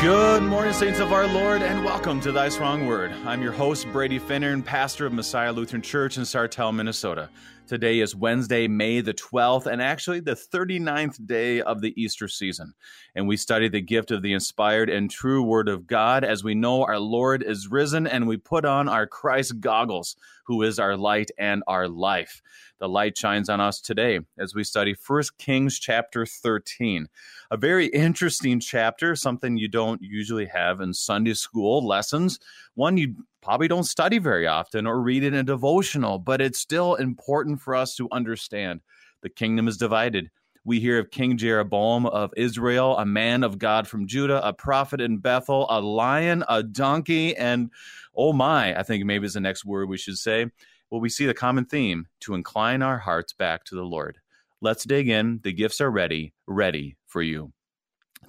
Good morning, saints of our Lord, and welcome to Thy Strong Word. I'm your host, Brady Finnern, and pastor of Messiah Lutheran Church in Sartell, Minnesota. Today is Wednesday, May the 12th, and actually the 39th day of the Easter season. And we study the gift of the inspired and true Word of God as we know our Lord is risen and we put on our Christ goggles, who is our light and our life. The light shines on us today as we study 1 Kings chapter 13. A very interesting chapter, something you don't usually have in Sunday school lessons, one you probably don't study very often or read in a devotional, but it's still important for us to understand. The kingdom is divided. We hear of King Jeroboam of Israel, a man of God from Judah, a prophet in Bethel, a lion, a donkey, and oh my, I think maybe is the next word we should say. Well, we see the common theme to incline our hearts back to the Lord. Let's dig in. The gifts are ready, ready for you.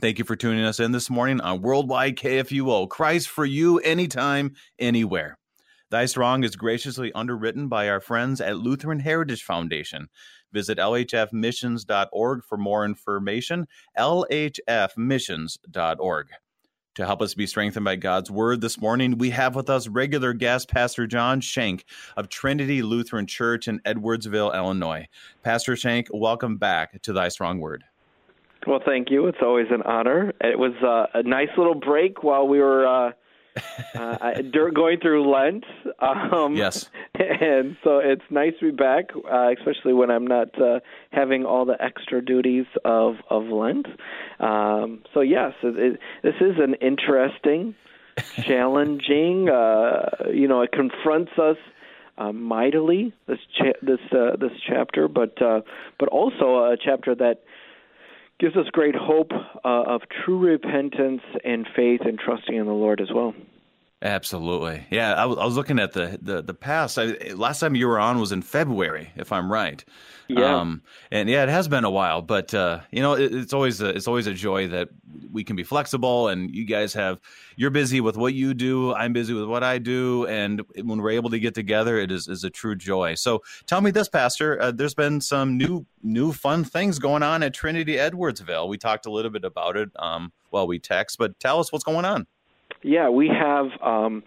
Thank you for tuning us in this morning on Worldwide KFUO. Christ for you, anytime, anywhere. Thy Strong is graciously underwritten by our friends at Lutheran Heritage Foundation. Visit lhfmissions.org for more information. lhfmissions.org. To help us be strengthened by God's word this morning, we have with us regular guest Pastor John Shank of Trinity Lutheran Church in Edwardsville, Illinois. Pastor Shank, welcome back to Thy Strong Word. Well, thank you. It's always an honor. It was uh, a nice little break while we were uh, uh, going through Lent. Um, yes. And so it's nice to be back, uh, especially when I'm not uh, having all the extra duties of of Lent. Um, so yes, it, it, this is an interesting, challenging. Uh, you know, it confronts us. Uh, mightily this cha- this uh, this chapter, but uh, but also a chapter that gives us great hope uh, of true repentance and faith and trusting in the Lord as well. Absolutely, yeah. I, was looking at the the, the past. I, last time you were on was in February, if I'm right. Yeah. Um, and yeah, it has been a while, but uh, you know, it, it's always a, it's always a joy that we can be flexible, and you guys have you're busy with what you do, I'm busy with what I do, and when we're able to get together, it is is a true joy. So tell me this, Pastor. Uh, there's been some new new fun things going on at Trinity Edwardsville. We talked a little bit about it um, while we text, but tell us what's going on. Yeah, we have. Um,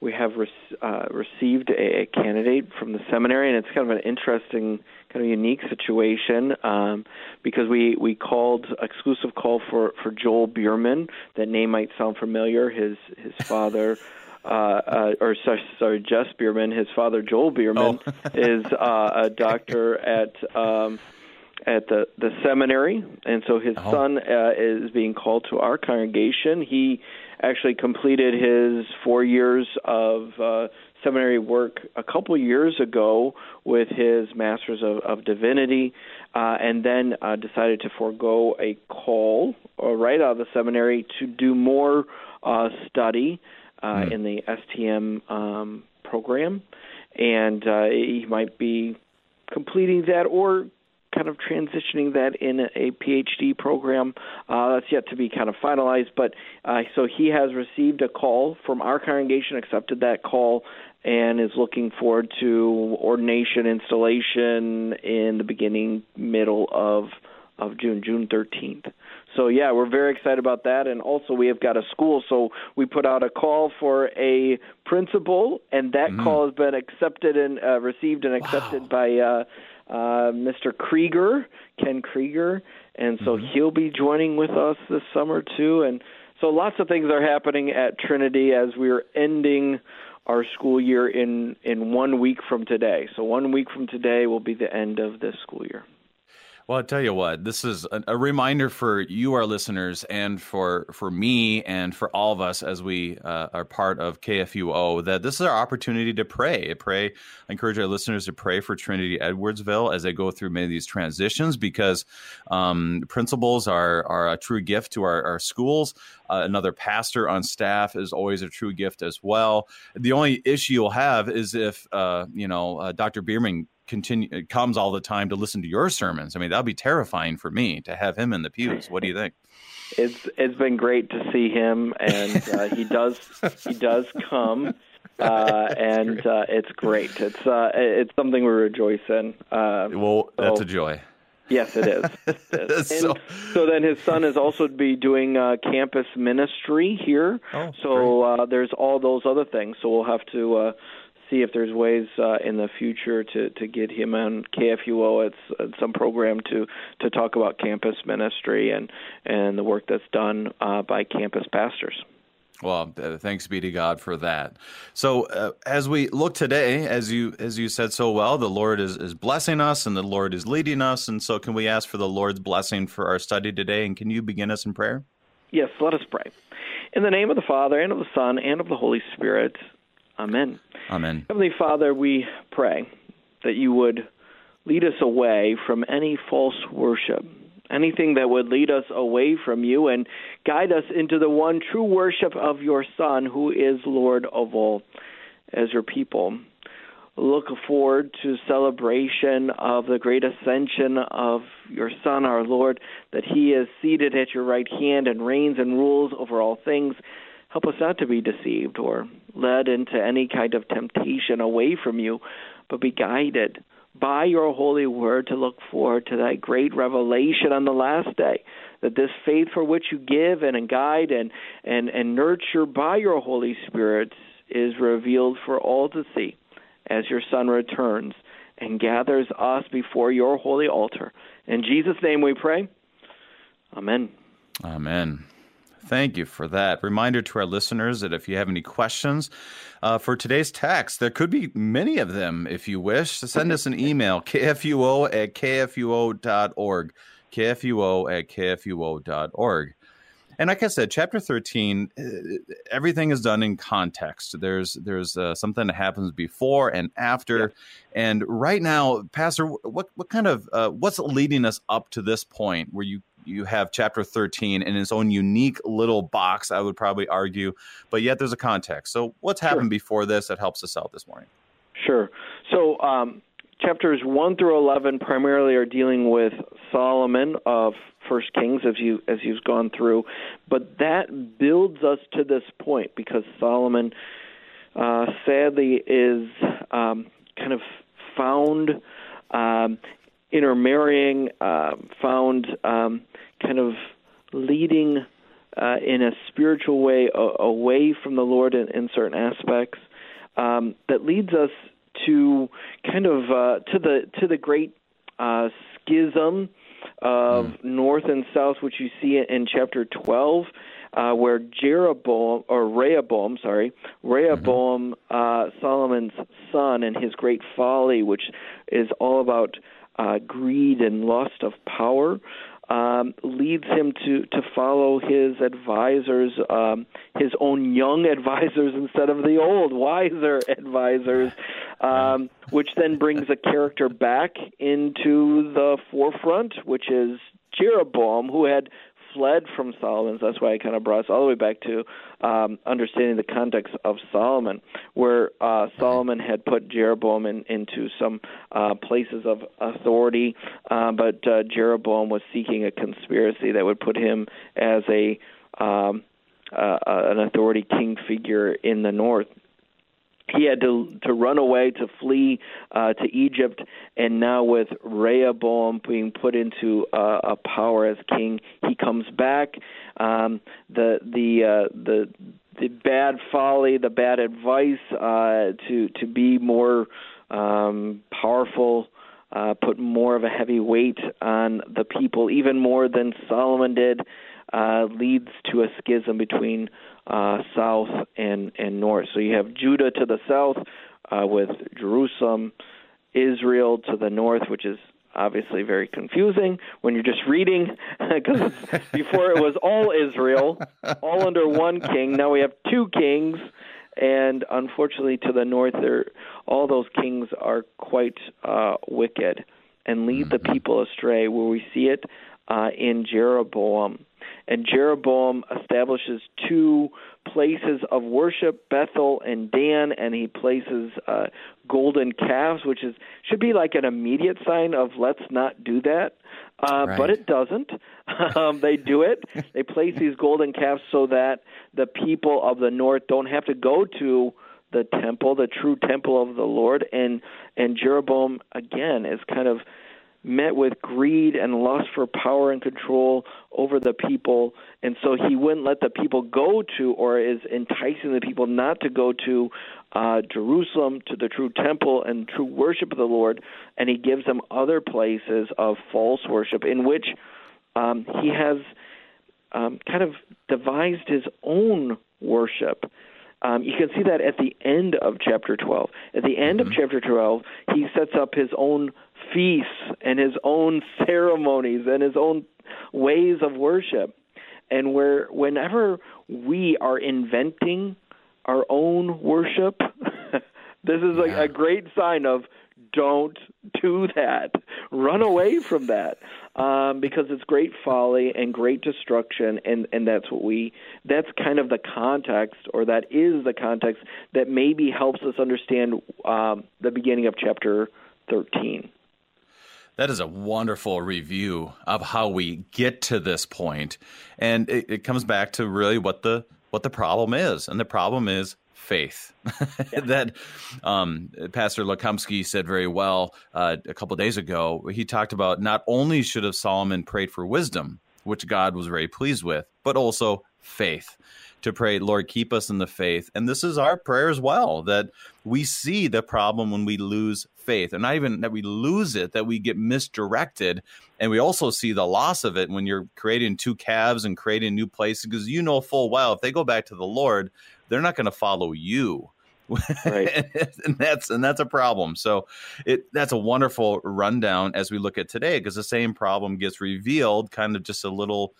we have re- uh, received a, a, candidate from the seminary, and it's kind of an interesting, kind of unique situation um, because we we called exclusive call for for Joel Biermann. That name might sound familiar. His his father. Uh, uh, or sorry, sorry, Jess Biermann. His father, Joel Biermann, oh. is uh, a doctor at um, at the the seminary, and so his oh. son uh, is being called to our congregation. He actually completed his four years of uh, seminary work a couple years ago with his Master's of, of Divinity, uh, and then uh, decided to forego a call uh, right out of the seminary to do more uh, study uh, mm. in the STM um, program, and uh, he might be completing that or kind of transitioning that in a PhD program. Uh, that's yet to be kind of finalized, but uh, so he has received a call from our congregation, accepted that call, and is looking forward to ordination installation in the beginning middle of of June, June 13th. So yeah, we're very excited about that, and also we have got a school, so we put out a call for a principal, and that mm-hmm. call has been accepted and uh, received and accepted wow. by uh, uh, Mr. Krieger, Ken Krieger, and so mm-hmm. he'll be joining with us this summer too. And so lots of things are happening at Trinity as we're ending our school year in in one week from today. So one week from today will be the end of this school year. Well, I tell you what, this is a, a, reminder for you, our listeners, and for for me, and for all of us as we uh, are part of KFUO, that this is our opportunity to pray. Pray. I encourage our listeners to pray for Trinity Edwardsville as they go through many of these transitions, because um, principals are are a true gift to our, our schools. Uh, another pastor on staff is always a true gift as well. The only issue you'll have is if uh, you know uh, Dr. Biermann continue comes all the time to listen to your sermons. I mean, that'd be terrifying for me to have him in the pews. What do you think? It's it's been great to see him, and uh, he does he does come, uh, and uh, it's great. It's uh, it's something we rejoice in. Uh, well, that's a joy. Yes, it is. It is. so, so then his son is also to be doing uh, campus ministry here. Oh, so uh, there's all those other things. So we'll have to uh, see if there's ways uh, in the future to, to get him on KFUO at, at some program to to talk about campus ministry and and the work that's done uh, by campus pastors. Well, uh, thanks be to God for that. So, uh, as we look today, as you as you said so well, the Lord is is blessing us, and the Lord is leading us. And so, can we ask for the Lord's blessing for our study today? And can you begin us in prayer? Yes, let us pray. In the name of the Father and of the Son and of the Holy Spirit, Amen. Amen. Heavenly Father, we pray that you would lead us away from any false worship anything that would lead us away from you and guide us into the one true worship of your Son, who is Lord of all. As your people, look forward to celebration of the great ascension of your Son, our Lord, that He is seated at your right hand and reigns and rules over all things. Help us not to be deceived or led into any kind of temptation away from you, but be guided by your holy word to look forward to that great revelation on the last day that this faith for which you give and guide and and and nurture by your holy spirit is revealed for all to see as your son returns and gathers us before your holy altar. In jesus name we pray. Amen. Amen Thank you for that. Reminder to our listeners that if you have any questions uh, for today's text, there could be many of them if you wish. Send us an email, kfuo at kfuo.org. kfuo at kfuo.org. And like I said, chapter 13, uh, everything is done in context. There's there's uh, something that happens before and after. And right now, Pastor, what what kind of uh, what's leading us up to this point where you you have chapter 13 in its own unique little box, I would probably argue, but yet there's a context. So, what's happened sure. before this that helps us out this morning? Sure. So, um, chapters 1 through 11 primarily are dealing with Solomon of First Kings, as you as you've gone through, but that builds us to this point because Solomon, uh, sadly, is um, kind of found um, intermarrying, uh, found um, kind of leading uh, in a spiritual way a- away from the Lord in, in certain aspects um, that leads us to kind of uh, to the to the great uh, schism of mm. north and south, which you see in chapter twelve. Uh, where Jeroboam or Rehoboam, sorry, Rehoboam, mm-hmm. uh, Solomon's son, and his great folly, which is all about uh, greed and lust of power, um, leads him to to follow his advisors, um, his own young advisors instead of the old wiser advisors, um, which then brings a character back into the forefront, which is Jeroboam, who had fled from Solomon's. That's why I kind of brought us all the way back to um, understanding the context of Solomon, where uh, Solomon had put Jeroboam in, into some uh, places of authority, uh, but uh, Jeroboam was seeking a conspiracy that would put him as a um, uh, an authority king figure in the north he had to to run away to flee uh, to Egypt, and now with Rehoboam being put into uh, a power as king, he comes back. Um, the the uh, the the bad folly, the bad advice uh, to to be more um, powerful. Uh, put more of a heavy weight on the people, even more than Solomon did, uh, leads to a schism between uh, south and and north. So you have Judah to the south uh, with Jerusalem, Israel to the north, which is obviously very confusing when you're just reading because before it was all Israel, all under one king. Now we have two kings, and unfortunately to the north, there all those kings are quite uh, wicked and lead the mm-hmm. people astray. Where we see it uh, in Jeroboam and Jeroboam establishes two places of worship, Bethel and Dan, and he places uh, golden calves, which is should be like an immediate sign of let's not do that, uh, right. but it doesn't. um, they do it. they place these golden calves so that the people of the north don't have to go to the temple, the true temple of the Lord, and and Jeroboam again is kind of met with greed and lust for power and control over the people. And so he wouldn't let the people go to, or is enticing the people not to go to uh, Jerusalem, to the true temple and true worship of the Lord. And he gives them other places of false worship in which um, he has um, kind of devised his own worship. Um, you can see that at the end of chapter 12. At the end mm-hmm. of chapter 12, he sets up his own feasts and his own ceremonies and his own ways of worship. And where whenever we are inventing our own worship, this is yeah. a, a great sign of don't do that. Run away from that um, because it's great folly and great destruction, and and that's what we. That's kind of the context, or that is the context that maybe helps us understand um, the beginning of chapter thirteen. That is a wonderful review of how we get to this point, and it, it comes back to really what the what the problem is, and the problem is faith. Yeah. that um, Pastor Lukomsky said very well uh, a couple days ago. He talked about not only should have Solomon prayed for wisdom, which God was very pleased with, but also faith. To pray, Lord, keep us in the faith. And this is our prayer as well that we see the problem when we lose faith, and not even that we lose it, that we get misdirected. And we also see the loss of it when you're creating two calves and creating new places, because you know full well if they go back to the Lord, they're not going to follow you. Right. and that's and that's a problem. So it that's a wonderful rundown as we look at today because the same problem gets revealed, kind of just a little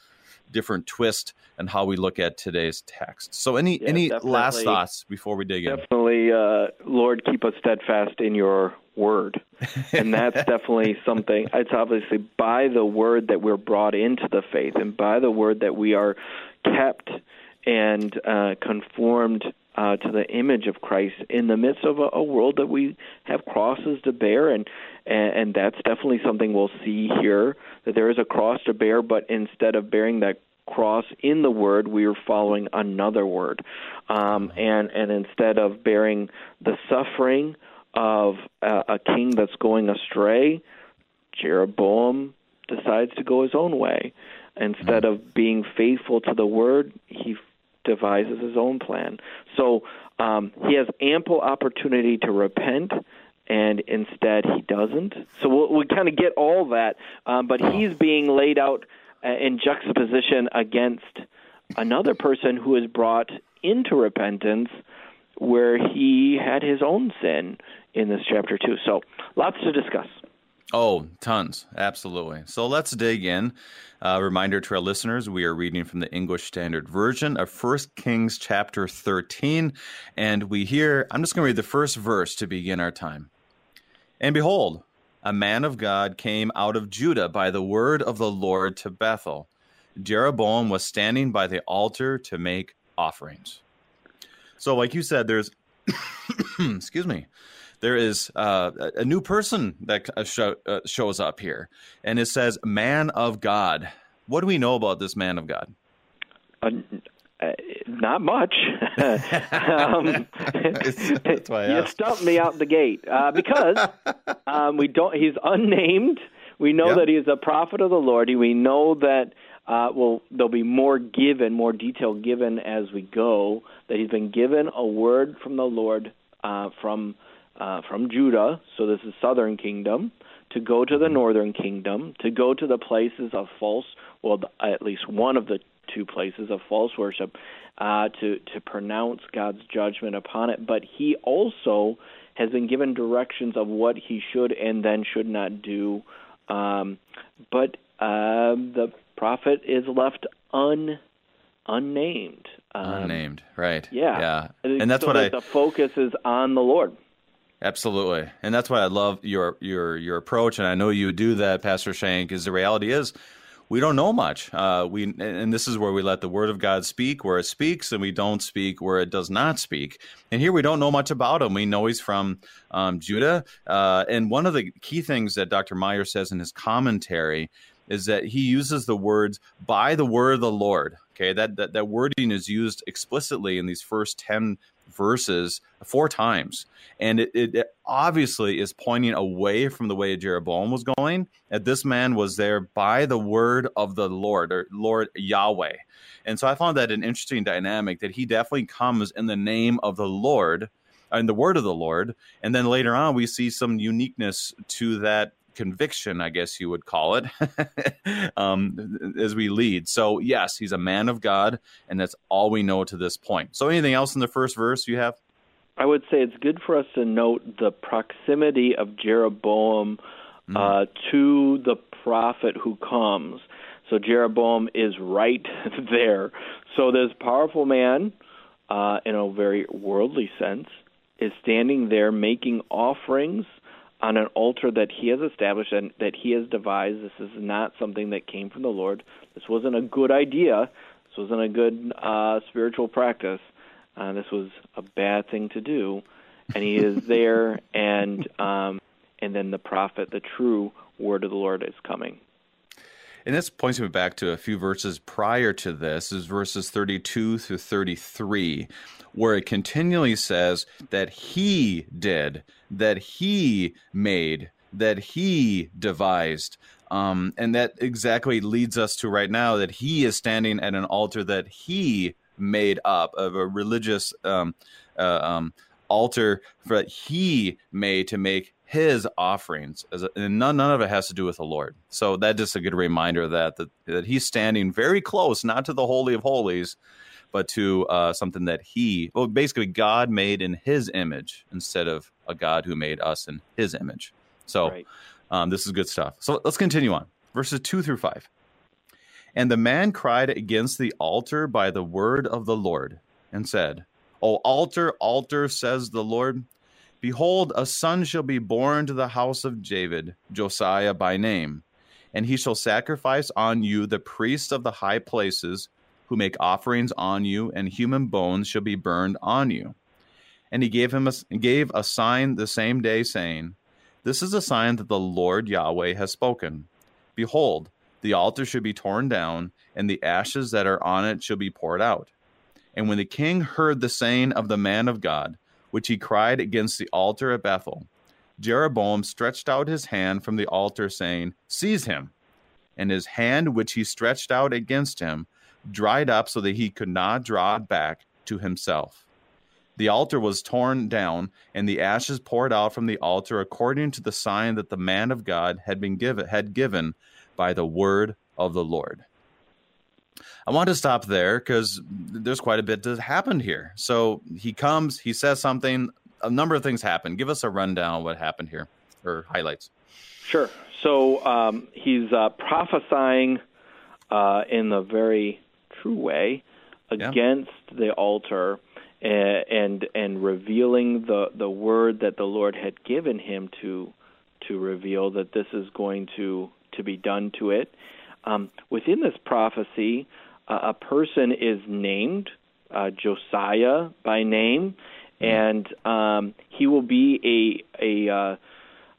different twist and how we look at today's text. So any yeah, any last thoughts before we dig in? Definitely, uh, Lord, keep us steadfast in your word, and that's definitely something. It's obviously by the word that we're brought into the faith, and by the word that we are kept and uh, conformed uh, to the image of Christ in the midst of a, a, world that we have crosses to bear, and, and and that's definitely something we'll see here that there is a cross to bear, but instead of bearing that cross in the word, we are following another word, um, and and instead of bearing the suffering of a, a king that's going astray, Jeroboam decides to go his own way. Instead of being faithful to the word, he devises his own plan. So um, he has ample opportunity to repent, and instead he doesn't. So we'll, we kind of get all that, um, but he's being laid out uh, in juxtaposition against another person who is brought into repentance where he had his own sin in this chapter too. So lots to discuss. Oh, tons. Absolutely. So let's dig in. Uh, reminder to our listeners, we are reading from the English Standard Version of 1 Kings chapter 13. And we hear, I'm just going to read the first verse to begin our time. And behold, a man of God came out of Judah by the word of the Lord to Bethel. Jeroboam was standing by the altar to make offerings. So, like you said, there's, excuse me, there is uh, a new person that uh, show, uh, shows up here, and it says "man of God." What do we know about this man of God? Uh, uh not much. um, you stumped me out the gate uh, because um, we don't. He's unnamed. We know yep. that he is a prophet of the Lord. We know that uh, well, there'll be more given, more detail given as we go. That he's been given a word from the Lord uh, from uh, from Judah, so this is southern kingdom, to go to the mm-hmm. northern kingdom, to go to the places of false, well, at least one of the two places of false worship, uh, to to pronounce God's judgment upon it. But he also has been given directions of what he should and then should not do. Um, but uh, the prophet is left un unnamed. Um, unnamed, right? Yeah, yeah, and that's so what that I. The focus is on the Lord. Absolutely, and that's why I love your your your approach, and I know you do that, Pastor Shank. Is the reality is we don't know much. Uh, we and this is where we let the Word of God speak where it speaks, and we don't speak where it does not speak. And here we don't know much about him. We know he's from um, Judah, uh, and one of the key things that Dr. Maier says in his commentary is that he uses the words "by the word of the Lord." Okay, that that, that wording is used explicitly in these first ten verses four times. And it, it, it, obviously is pointing away from the way Jeroboam was going. That this man was there by the word of the Lord or Lord Yahweh. And so I found that an interesting dynamic that he definitely comes in the name of the Lord in the word of the Lord. And then later on, we see some uniqueness to that conviction, I guess you would call it, um, as we lead. So, yes, he's a man of God, and that's all we know to this point. So, anything else in the first verse you have? I would say it's good for us to note the proximity of Jeroboam mm. uh, to the prophet who comes. So Jeroboam is right there. So this powerful man, uh, in a very worldly sense, is standing there making offerings on an altar that he has established and that he has devised. This is not something that came from the Lord. This wasn't a good idea. This wasn't a good uh, spiritual practice. Uh, this was a bad thing to do. And he is there, and um, and then the prophet, the true word of the Lord, is coming. And this points me back to a few verses prior to this, is verses 32 through 33, where it continually says that he did, that he made, that he devised. Um, and that exactly leads us to right now that he is standing at an altar that he made up of a religious um, uh, um, altar that he made to make his offerings, a, and none, none of it has to do with the Lord. So that just a good reminder that, that that he's standing very close, not to the holy of holies, but to uh, something that he, well, basically God made in His image instead of a God who made us in His image. So right. um, this is good stuff. So let's continue on verses two through five. And the man cried against the altar by the word of the Lord, and said, O altar, altar, says the Lord Behold, a son shall be born to the house of David, Josiah by name, and he shall sacrifice on you the priests of the high places, who make offerings on you, and human bones shall be burned on you. And he gave him a, gave a sign the same day, saying, This is a sign that the Lord Yahweh has spoken. Behold, the altar should be torn down, and the ashes that are on it shall be poured out. And when the king heard the saying of the man of God, which he cried against the altar at Bethel. Jeroboam stretched out his hand from the altar, saying, Seize him. And his hand, which he stretched out against him, dried up so that he could not draw it back to himself. The altar was torn down, and the ashes poured out from the altar according to the sign that the man of God had been given had given by the word of the Lord. I want to stop there because there's quite a bit that happened here. So he comes, he says something, a number of things happen. Give us a rundown of what happened here or highlights. Sure. So um, he's uh, prophesying uh, in the very true way against yeah. the altar and, and and revealing the the word that the Lord had given him to to reveal that this is going to to be done to it. Um, within this prophecy, uh, a person is named uh, Josiah by name, hmm. and um, he will be a a uh,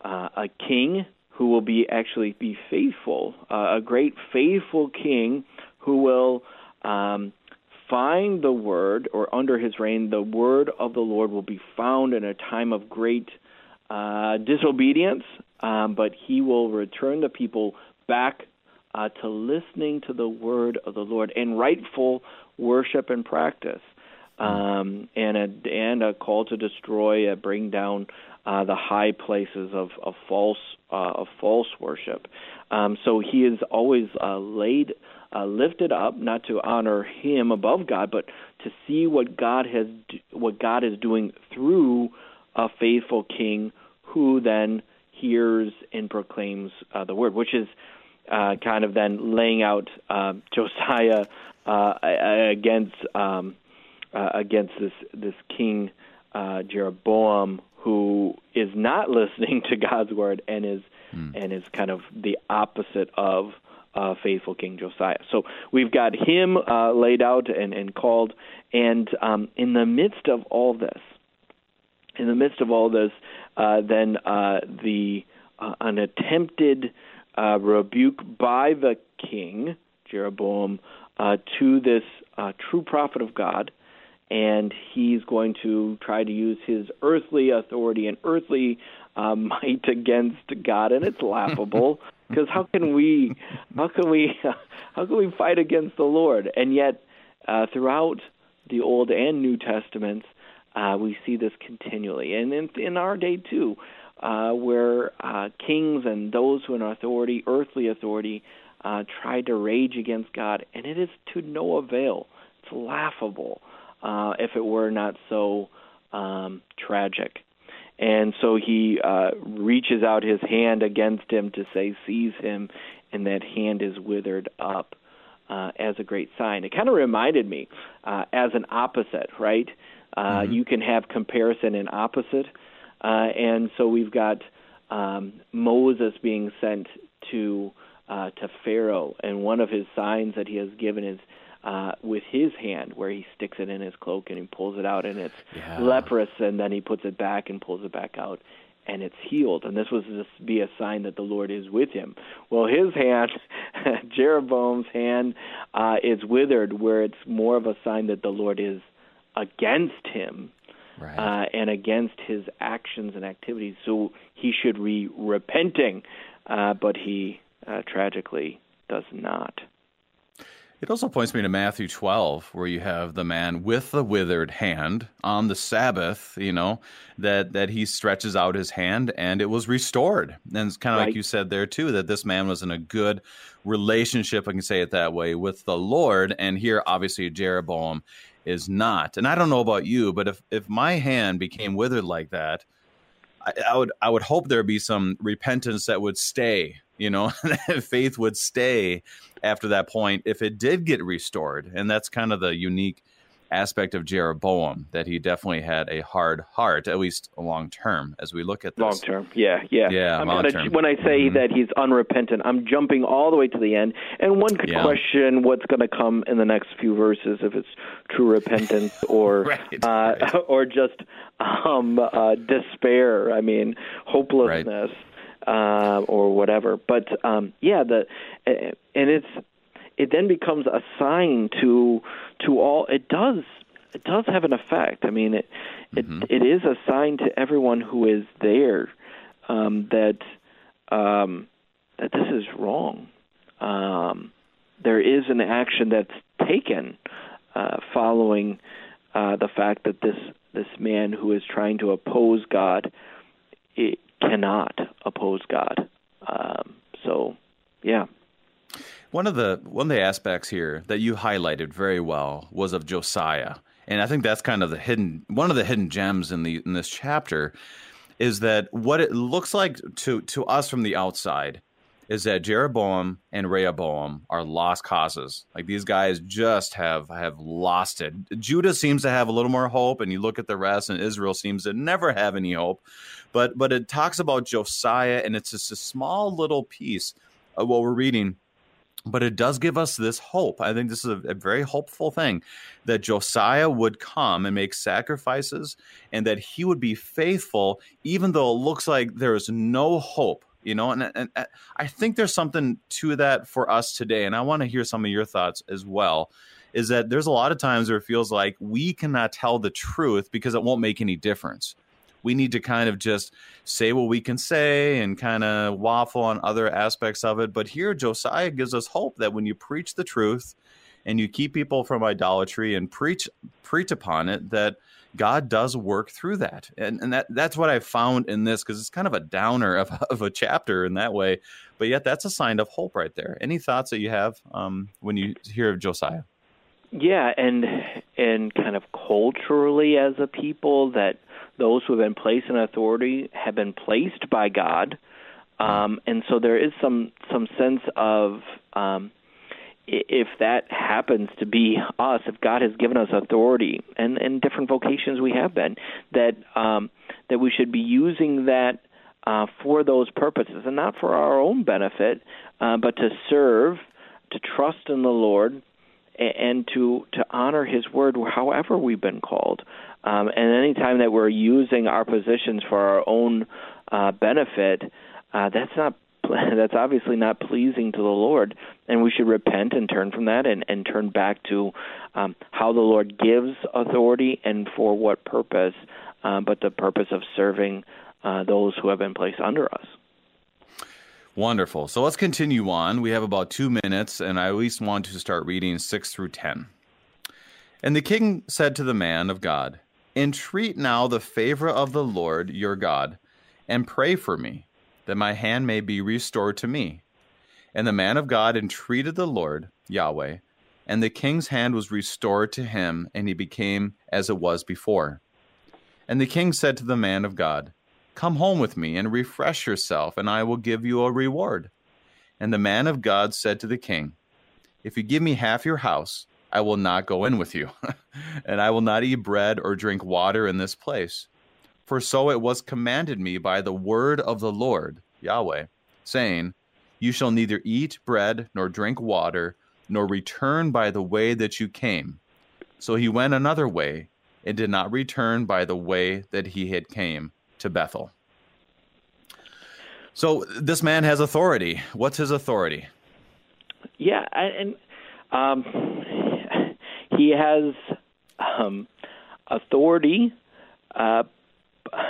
uh, a king who will be actually be faithful, uh, a great faithful king who will um, find the word, or under his reign, the word of the Lord will be found in a time of great uh, disobedience, um, but he will return the people back uh, to listening to the word of the Lord and rightful worship and practice, um, and a and a call to destroy, uh, bring down uh, the high places of of false uh, of false worship. Um, so he is always uh, laid. Uh, lifted up, not to honor him above God, but to see what God has, what God is doing through a faithful king, who then hears and proclaims uh, the word, which is uh, kind of then laying out uh, Josiah uh, against um, uh, against this this king uh, Jeroboam, who is not listening to God's word and is mm. and is kind of the opposite of uh, faithful King Josiah. So we've got him uh, laid out and, and called, and um, in the midst of all this, in the midst of all this, uh, then uh, the uh, an attempted uh, rebuke by the king, Jeroboam, uh, to this uh, true prophet of God. and he's going to try to use his earthly authority and earthly uh, might against God, and it's laughable because how can we, how can we, how can we fight against the Lord? And yet, uh, throughout the Old and New Testaments, uh, we see this continually, and in, in our day too, uh, where uh, kings and those who in authority, earthly authority, uh, try to rage against God, and it is to no avail. It's laughable uh, if it were not so um, tragic. And so he uh, reaches out his hand against him to say, seize him, and that hand is withered up uh, as a great sign. It kind of reminded me uh, as an opposite, right? Uh, mm-hmm. You can have comparison and opposite. Uh, and so we've got um, Moses being sent to uh, to Pharaoh, and one of his signs that he has given is uh, with his hand, where he sticks it in his cloak and he pulls it out, and it's yeah. leprous, and then he puts it back and pulls it back out, and it's healed. And this was to be a sign that the Lord is with him. Well, his hand, Jeroboam's hand, uh, is withered, where it's more of a sign that the Lord is against him. Right. Uh, and against his actions and activities, so he should be repenting, uh, but he uh, tragically does not. It also points me to Matthew 12, where you have the man with the withered hand on the Sabbath, you know, that, that he stretches out his hand and it was restored. And it's kind of right. like you said there, too, that this man was in a good relationship, I can say it that way, with the Lord. And here, obviously, Jeroboam is not. And I don't know about you, but if, if my hand became withered like that, I, I would I would hope there'd be some repentance that would stay you know faith would stay after that point if it did get restored and that's kind of the unique aspect of Jeroboam that he definitely had a hard heart, at least long term, as we look at this. Long term, yeah, yeah, yeah. long term. When I say mm-hmm. that he's unrepentant, I'm jumping all the way to the end, and one could yeah. question what's going to come in the next few verses if it's true repentance or right, uh, right. or just um, uh, despair. I mean, hopelessness. Right uh, or whatever. But um, yeah, the and it's it then becomes a sign to to all. It does it does have an effect. I mean, it mm-hmm. it, it is a sign to everyone who is there um, that um, that this is wrong. Um, there is an action that's taken uh, following uh, the fact that this this man who is trying to oppose God it, cannot oppose God. Um, so, yeah. One of the one of the aspects here that you highlighted very well was of Josiah, and I think that's kind of the hidden one of the hidden gems in the in this chapter is that what it looks like to to us from the outside is that Jeroboam and Rehoboam are lost causes. Like these guys just have have lost it. Judah seems to have a little more hope, and you look at the rest, and Israel seems to never have any hope. But but it talks about Josiah, and it's just a small little piece of what we're reading. But it does give us this hope. I think this is a, a very hopeful thing that Josiah would come and make sacrifices and that he would be faithful, even though it looks like there is no hope you know and, and, and, i think there's something to that for us today and i want to hear some of your thoughts as well is that there's a lot of times where it feels like we cannot tell the truth because it won't make any difference we need to kind of just say what we can say and kind of waffle on other aspects of it but here josiah gives us hope that when you preach the truth and you keep people from idolatry and preach preach upon it that God does work through that. And, and that, that's what I found in this because it's kind of a downer of, of a chapter in that way. But yet, that's a sign of hope right there. Any thoughts that you have um, when you hear of Josiah? Yeah, and and kind of culturally as a people that those who have been placed in authority have been placed by God, um, and so there is some some sense of um, if that happens to be us, if God has given us authority, and and different vocations we have been, that um, that we should be using that uh, for those purposes, and not for our own benefit, uh, but to serve, to trust in the Lord, and, to to honor His word, however we've been called. Um, and anytime that we're using our positions for our own uh, benefit, uh, that's not that's obviously not pleasing to the Lord, and we should repent and turn from that and, and turn back to um, how the Lord gives authority and for what purpose, uh, but the purpose of serving uh, those who have been placed under us. Wonderful. So let's continue on. We have about two minutes, and I at least want to start reading six through ten. And the king said to the man of God, Entreat now the favor of the Lord your God, and pray for me, that my hand may be restored to me. And the man of God entreated the Lord, Yahweh, and the king's hand was restored to him, and he became as it was before. And the king said to the man of God, Come home with me and refresh yourself, and I will give you a reward. And the man of God said to the king, If you give me half your house, I will not go in with you, and I will not eat bread or drink water in this place. For so it was commanded me by the word of the Lord, Yahweh, saying, You shall neither eat bread nor drink water, nor return by the way that you came. So he went another way, and did not return by the way that he had came to Bethel. So this man has authority. What's his authority? Yeah, and um, he has um, authority, uh,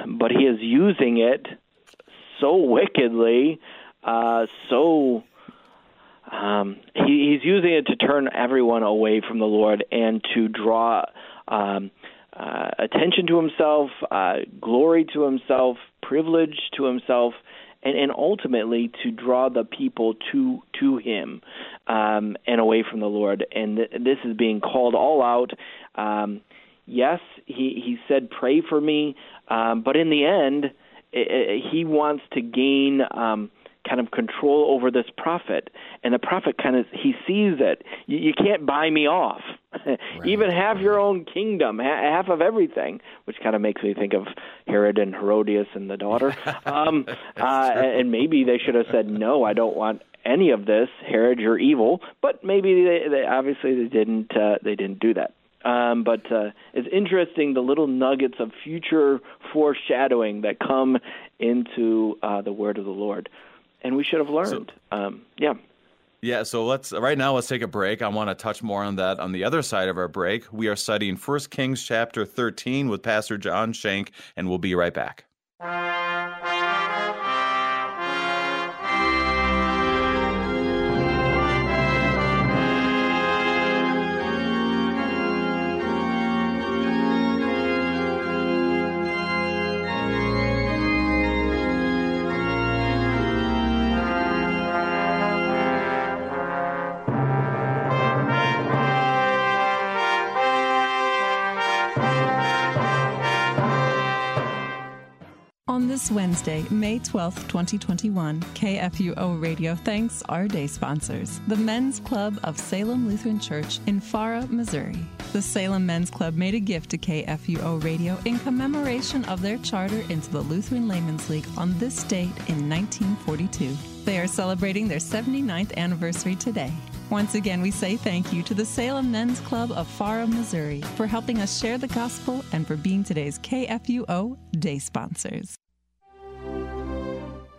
but he is using it so wickedly, uh, so um, he, he's using it to turn everyone away from the Lord and to draw um, uh, attention to himself, uh, glory to himself, privilege to himself, and, and ultimately to draw the people to to him um, and away from the Lord. And th- this is being called all out. Um, yes, he he said, "Pray for me," um, but in the end, it, it, he wants to gain. Um, kind of control over this prophet and the prophet kind of he sees it. You, you can't buy me off. Right. even half your own kingdom half of everything which kind of makes me think of herod and herodias and the daughter. Um uh and maybe they should have said no i don't want any of this. Herod you're evil. But maybe they, they obviously they didn't uh, they didn't do that. Um, but uh, it's interesting the little nuggets of future foreshadowing that come into uh, the word of the Lord and we should have learned. So, um, yeah. Yeah, so let's right now let's take a break. I want to touch more on that on the other side of our break. We are studying 1 Kings chapter 13 with Pastor John Shank and we'll be right back. This Wednesday, May 12th, 2021, KFUO Radio thanks our day sponsors, the Men's Club of Salem Lutheran Church in Farah, Missouri. The Salem Men's Club made a gift to KFUO Radio in commemoration of their charter into the Lutheran Laymen's League on this date in 1942. They are celebrating their 79th anniversary today. Once again, we say thank you to the Salem Men's Club of Farah, Missouri for helping us share the gospel and for being today's KFUO day sponsors.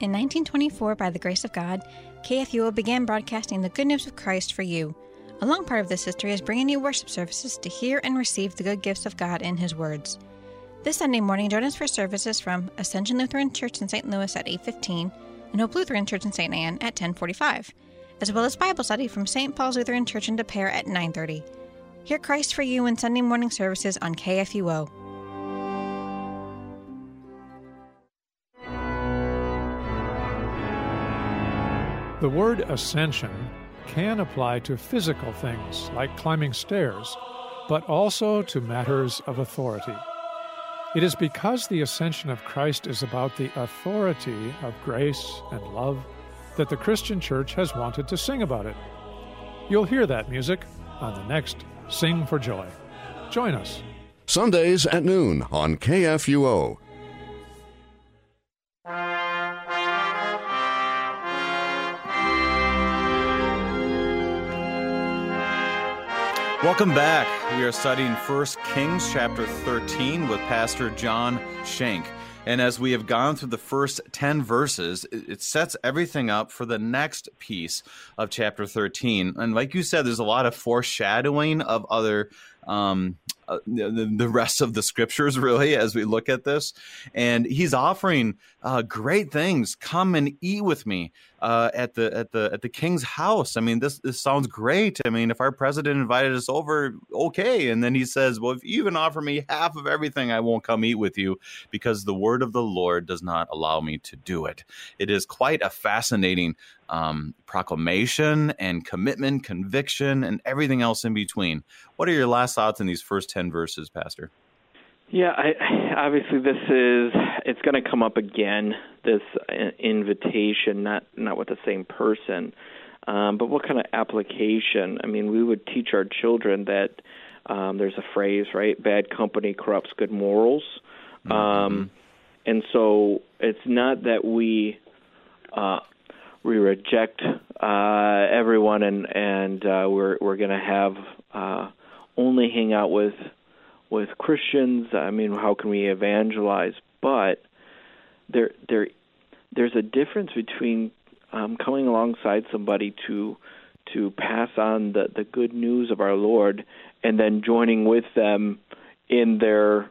In 1924, by the grace of God, KFUO began broadcasting the good news of Christ for you. A long part of this history is bringing you worship services to hear and receive the good gifts of God in His words. This Sunday morning, join us for services from Ascension Lutheran Church in St. Louis at 8:15 and Hope Lutheran Church in St. Ann at 10:45, as well as Bible study from St. Paul's Lutheran Church in Des Peres at 9:30. Hear Christ for you in Sunday morning services on KFUO. The word ascension can apply to physical things like climbing stairs, but also to matters of authority. It is because the ascension of Christ is about the authority of grace and love that the Christian church has wanted to sing about it. You'll hear that music on the next Sing for Joy. Join us. Sundays at noon on KFUO. Welcome back. We are studying 1 Kings chapter 13 with Pastor John Shank. And as we have gone through the first 10 verses, it sets everything up for the next piece of chapter 13. And like you said, there's a lot of foreshadowing of other um, uh, the, the, rest of the scriptures, really, as we look at this. And he's offering uh, great things. Come and eat with me uh, at the at the at the king's house. I mean, this this sounds great. I mean, if our president invited us over, okay. And then he says, "Well, if you even offer me half of everything, I won't come eat with you, because the word of the Lord does not allow me to do it." It is quite a fascinating um, proclamation and commitment, conviction, and everything else in between. What are your last thoughts in these first ten verses, Pastor? Yeah, I, obviously this is it's going to come up again. This invitation, not not with the same person, um, but what kind of application? I mean, we would teach our children that um, there's a phrase, right? Bad company corrupts good morals, mm-hmm. um, and so it's not that we uh, we reject uh, everyone and and uh, we're we're going to have uh, only hang out with with Christians. I mean, how can we evangelize? But there there there's a difference between um, coming alongside somebody to to pass on the the good news of our Lord and then joining with them in their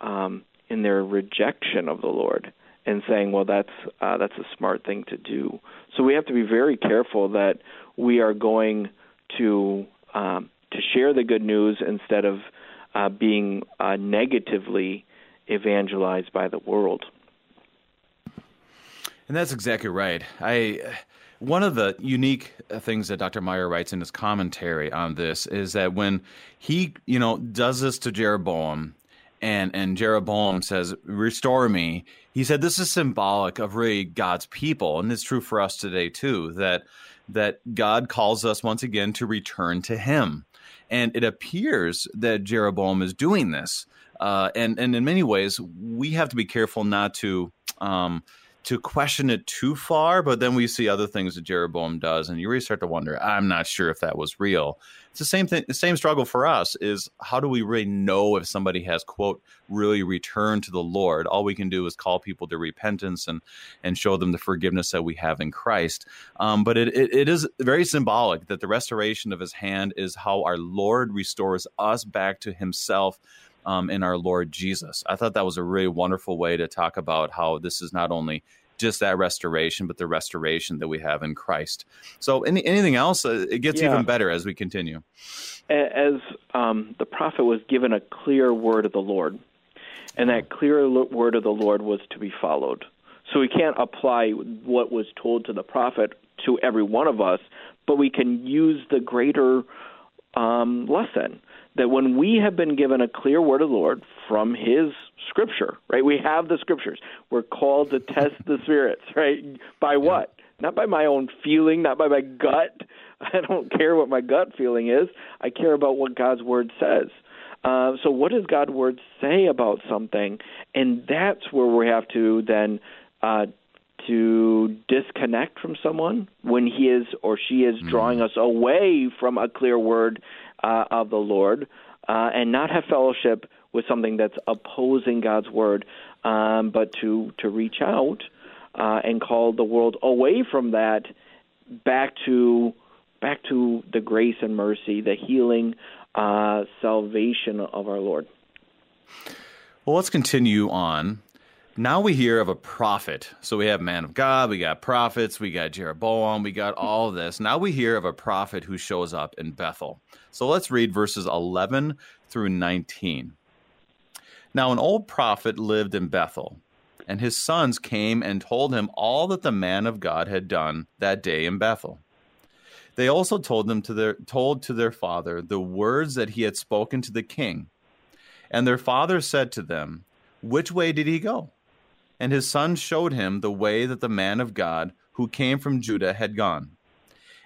um, in their rejection of the Lord and saying, well, that's uh, that's a smart thing to do. So we have to be very careful that we are going to um, to share the good news instead of uh, being uh, negatively evangelized by the world. And that's exactly right. I one of the unique things that Dr. Maier writes in his commentary on this is that when he, you know, does this to Jeroboam, and and Jeroboam says, "Restore me." He said this is symbolic of really God's people, and it's true for us today too. That that God calls us once again to return to Him, and it appears that Jeroboam is doing this. Uh, and and in many ways, we have to be careful not to um, to question it too far. But then we see other things that Jeroboam does, and you really start to wonder. I'm not sure if that was real. It's the same thing. The same struggle for us is how do we really know if somebody has quote really returned to the Lord? All we can do is call people to repentance and and show them the forgiveness that we have in Christ. Um, but it, it, it is very symbolic that the restoration of His hand is how our Lord restores us back to Himself um, in our Lord Jesus. I thought that was a really wonderful way to talk about how this is not only just that restoration, but the restoration that we have in Christ. So, any, anything else? Uh, it gets yeah. even better as we continue. As um, the prophet was given a clear word of the Lord, and that clear word of the Lord was to be followed. So we can't apply what was told to the prophet to every one of us, but we can use the greater um, lesson that when we have been given a clear word of the Lord from His Scripture, right? We have the Scriptures. We're called to test the spirits, right? By what? Not by my own feeling, not by my gut. I don't care what my gut feeling is. I care about what God's Word says. Uh, so, what does God's Word say about something? And that's where we have to then uh, to disconnect from someone when he is or she is mm. drawing us away from a clear word uh, of the Lord, uh, and not have fellowship with something that's opposing God's word, um, but to to reach out uh, and call the world away from that back to back to the grace and mercy, the healing, uh, salvation of our Lord. Well, let's continue on now we hear of a prophet. So we have man of God, we got prophets, we got Jeroboam, we got all this. Now we hear of a prophet who shows up in Bethel. So let's read verses 11 through 19. Now an old prophet lived in Bethel, and his sons came and told him all that the man of God had done that day in Bethel. They also told them to their told to their father the words that he had spoken to the king. And their father said to them, Which way did he go? And his son showed him the way that the man of God who came from Judah had gone.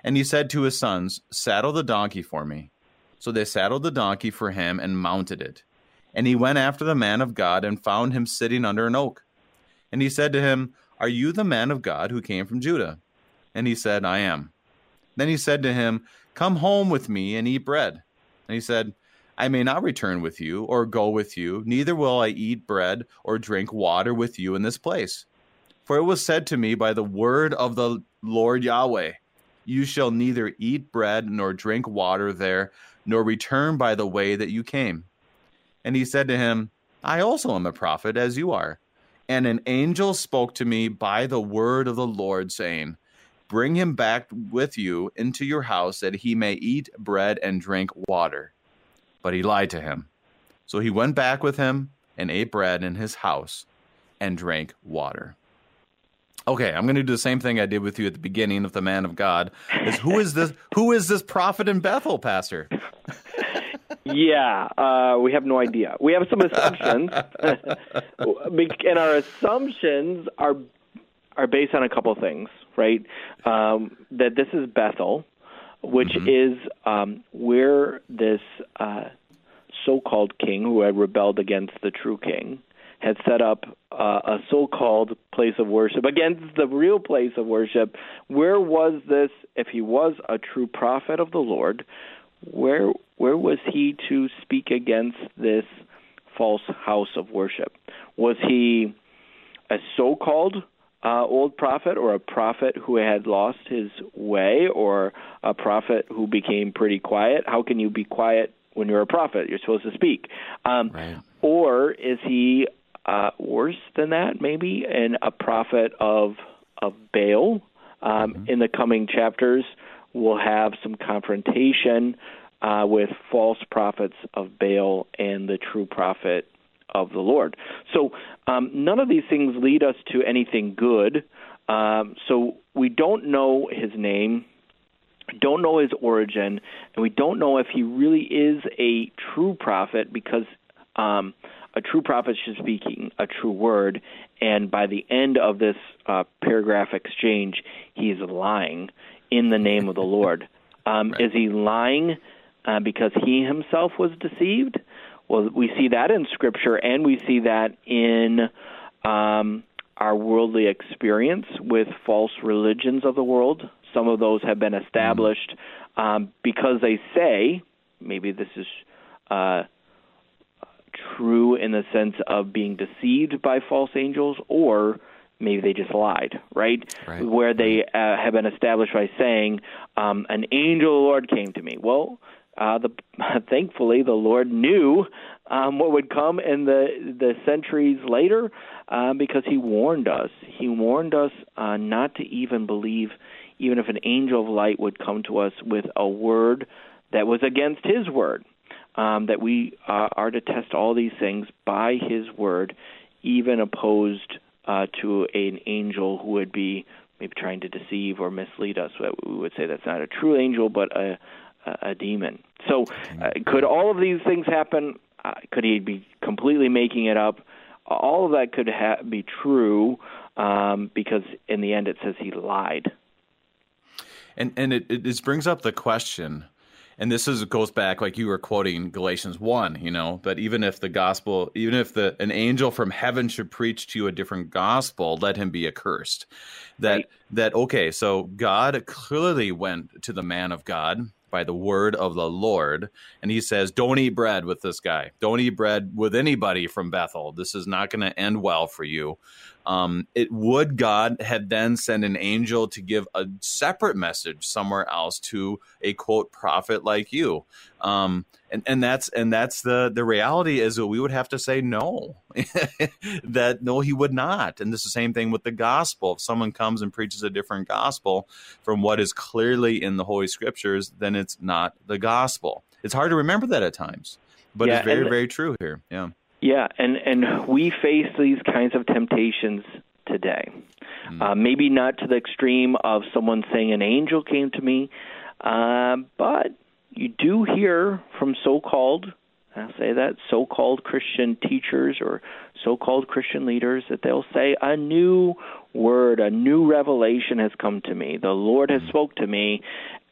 And he said to his sons, Saddle the donkey for me. So they saddled the donkey for him and mounted it. And he went after the man of God and found him sitting under an oak. And he said to him, Are you the man of God who came from Judah? And he said, I am. Then he said to him, Come home with me and eat bread. And he said, I may not return with you or go with you, neither will I eat bread or drink water with you in this place. For it was said to me by the word of the Lord Yahweh, You shall neither eat bread nor drink water there, nor return by the way that you came. And he said to him, I also am a prophet, as you are. And an angel spoke to me by the word of the Lord, saying, Bring him back with you into your house, that he may eat bread and drink water. But he lied to him. So he went back with him and ate bread in his house and drank water. Okay, I'm going to do the same thing I did with you at the beginning of the man of God. Is who is this? Who is this prophet in Bethel, Pastor? yeah, uh, we have no idea. We have some assumptions, and our assumptions are are based on a couple things, right? Um, that this is Bethel, which mm-hmm. is um, where this uh, so-called king who had rebelled against the true king had set up uh, a so-called place of worship against the real place of worship. Where was this? If he was a true prophet of the Lord, where where was he to speak against this false house of worship? Was he a so-called uh, old prophet or a prophet who had lost his way or a prophet who became pretty quiet? How can you be quiet when you're a prophet? You're supposed to speak. Um, right. Or is he uh, worse than that, maybe, and a prophet of of Baal. Um, mm-hmm. In the coming chapters, we'll have some confrontation uh, with false prophets of Baal and the true prophet of the Lord. So um, none of these things lead us to anything good. Um, so we don't know his name, don't know his origin, and we don't know if he really is a true prophet because um, a true prophet should speaking a true word, and by the end of this uh, paragraph exchange, he is lying in the name of the Lord. Um, right. Is he lying uh, because he himself was deceived? Well, we see that in Scripture, and we see that in um, our worldly experience with false religions of the world. Some of those have been established um, because they say, maybe this is uh, true in the sense of being deceived by false angels, or maybe they just lied, right? right. Where they uh, have been established by saying, um, "An angel of the Lord came to me." Well, uh, the, thankfully, the Lord knew um, what would come in the the centuries later, uh, because He warned us. He warned us uh, not to even believe, even if an angel of light would come to us with a word that was against His word um, that we uh, are to test all these things by His word, even opposed uh, to an angel who would be maybe trying to deceive or mislead us. We would say that's not a true angel, but a, a demon. So, uh, could all of these things happen? Uh, could he be completely making it up? All of that could ha- be true um, because in the end it says he lied. And and it, it brings up the question and this is goes back like you were quoting Galatians 1, you know, but even if the gospel, even if the an angel from heaven should preach to you a different gospel, let him be accursed. That right. that okay, so God clearly went to the man of God by the word of the Lord. And he says, Don't eat bread with this guy. Don't eat bread with anybody from Bethel. This is not going to end well for you. Um, it would God had then sent an angel to give a separate message somewhere else to a quote prophet like you. Um, and, and that's and that's the the reality is that we would have to say no. That no he would not. And this is the same thing with the gospel. If someone comes and preaches a different gospel from what is clearly in the holy scriptures then it's not the gospel. It's hard to remember that at times but yeah, it's very very true here. Yeah yeah, and and we face these kinds of temptations today. Mm. Uh, maybe not to the extreme of someone saying an angel came to me, uh, but you do hear from so-called I'll say that so-called Christian teachers or so-called Christian leaders that they'll say a new word, a new revelation has come to me. The Lord has hmm. spoke to me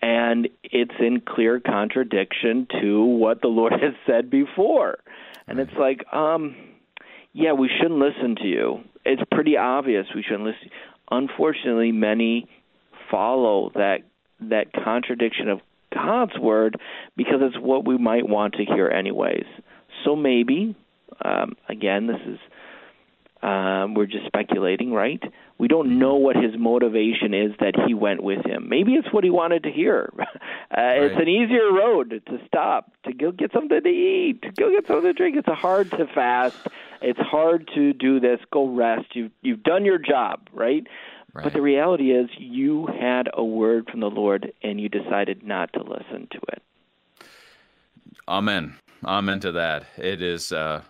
and it's in clear contradiction to what the Lord has said before. And it's like, um, yeah, we shouldn't listen to you. It's pretty obvious we shouldn't listen. Unfortunately, many follow that that contradiction of God's word because it's what we might want to hear anyways. So maybe, um, again, this is um, we're just speculating, right? We don't know what his motivation is that he went with him. Maybe it's what he wanted to hear. Uh, right. It's an easier road to stop, to go get something to eat, to go get something to drink. It's hard to fast. It's hard to do this. Go rest. You've you've done your job, right? right? But the reality is, you had a word from the Lord, and you decided not to listen to it. Amen. Amen to that. It is. Uh,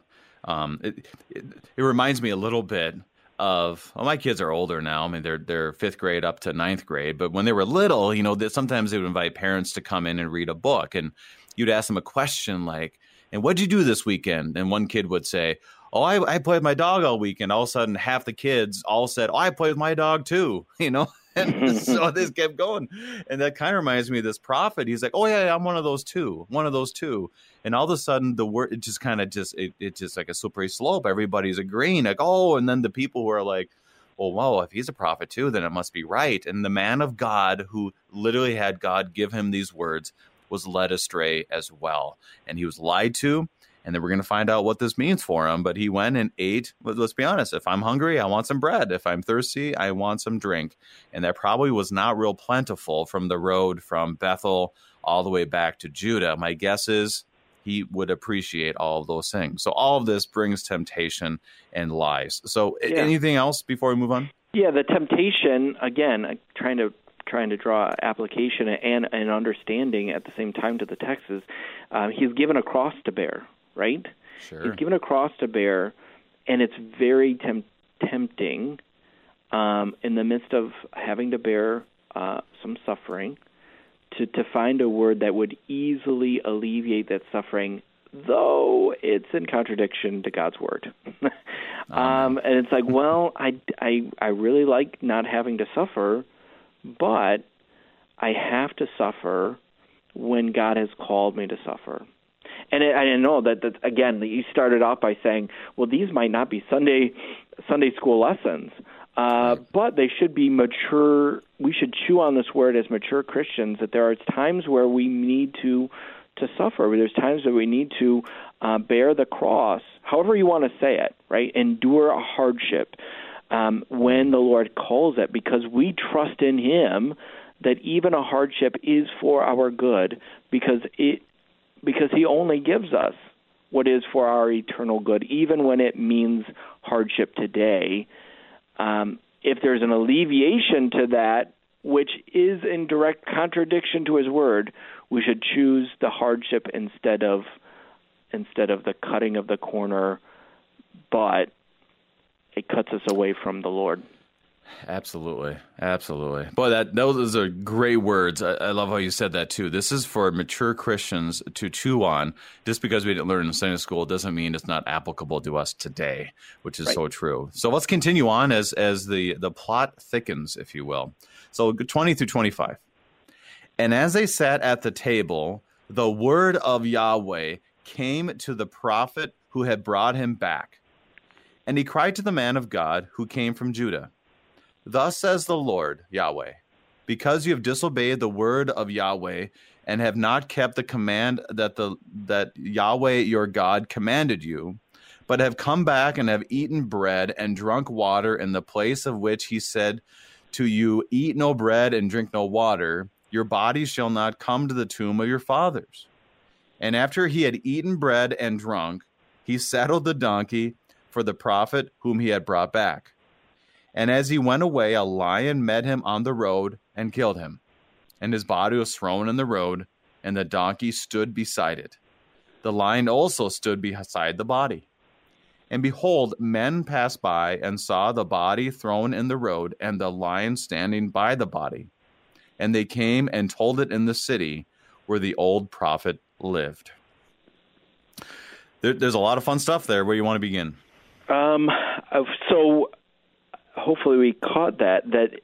um, it, it, it reminds me a little bit of well, my kids are older now. I mean, they're they're fifth grade up to ninth grade. But when they were little, you know, they, sometimes they would invite parents to come in and read a book, and you'd ask them a question like, "And what'd you do this weekend?" And one kid would say, "Oh, I, I played with my dog all weekend." All of a sudden, half the kids all said, "Oh, I played with my dog too." You know, and so this kept going. And that kind of reminds me of this prophet. He's like, Oh yeah, yeah, I'm one of those two, One of those too. And all of a sudden the word it just kind of just it, it just like a slippery slope. Everybody's agreeing, like, oh, and then the people who are like, oh, well, whoa, if he's a prophet too, then it must be right. And the man of God who literally had God give him these words was led astray as well. And he was lied to and then we're going to find out what this means for him. But he went and ate. Let's be honest. If I'm hungry, I want some bread. If I'm thirsty, I want some drink. And that probably was not real plentiful from the road from Bethel all the way back to Judah. My guess is he would appreciate all of those things. So all of this brings temptation and lies. So yeah. anything else before we move on? Yeah, the temptation again. Trying to trying to draw application and an understanding at the same time to the text is uh, he's given a cross to bear right? Sure. He's given a cross to bear, and it's very temp- tempting um, in the midst of having to bear uh, some suffering to, to find a word that would easily alleviate that suffering, though it's in contradiction to God's word. um, and it's like, well, I, I, I really like not having to suffer, but I have to suffer when God has called me to suffer. And I, I know that, that again, you started off by saying, well, these might not be Sunday Sunday school lessons, uh, but they should be mature. We should chew on this word as mature Christians. That there are times where we need to to suffer. There's times that we need to uh, bear the cross, however you want to say it, right? Endure a hardship um, when the Lord calls it, because we trust in Him that even a hardship is for our good, because it because He only gives us what is for our eternal good, even when it means hardship today. Um, if there's an alleviation to that, which is in direct contradiction to His word, we should choose the hardship instead of instead of the cutting of the corner, but it cuts us away from the Lord. Absolutely, absolutely. Boy, that those are great words. I, I, love how you said that too. This is for mature Christians to chew on. Just because we didn't learn in Sunday school doesn't mean it's not applicable to us today, which is right. so true. So let's continue on as as the the plot thickens, if you will. So twenty through twenty five. And as they sat at the table, the word of Yahweh came to the prophet who had brought him back, and he cried to the man of God who came from Judah. Thus says the Lord Yahweh, because you have disobeyed the word of Yahweh and have not kept the command that the that Yahweh your God commanded you, but have come back and have eaten bread and drunk water in the place of which he said to you, Eat no bread and drink no water, your bodies shall not come to the tomb of your fathers. And after he had eaten bread and drunk, he saddled the donkey for the prophet whom he had brought back. And as he went away, a lion met him on the road and killed him. And his body was thrown in the road, and the donkey stood beside it. The lion also stood beside the body. And behold, men passed by and saw the body thrown in the road, and the lion standing by the body. And they came and told it in the city where the old prophet lived. There, there's a lot of fun stuff there. Where you want to begin? Um, so hopefully we caught that that